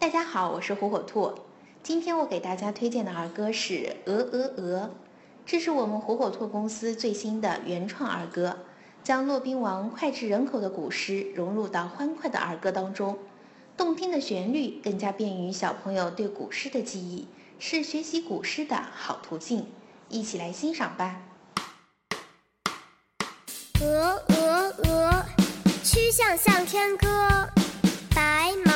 大家好我是火火兔。今天我给大家推荐的儿歌是鹅鹅鹅这是我们火火兔公司最新的原创儿歌将骆宾王脍炙人口的古诗融入到欢快的儿歌当中。动听的旋律更加便于小朋友对古诗的记忆是学习古诗的好途径。一起来欣赏吧鹅鹅鹅曲项向天歌白毛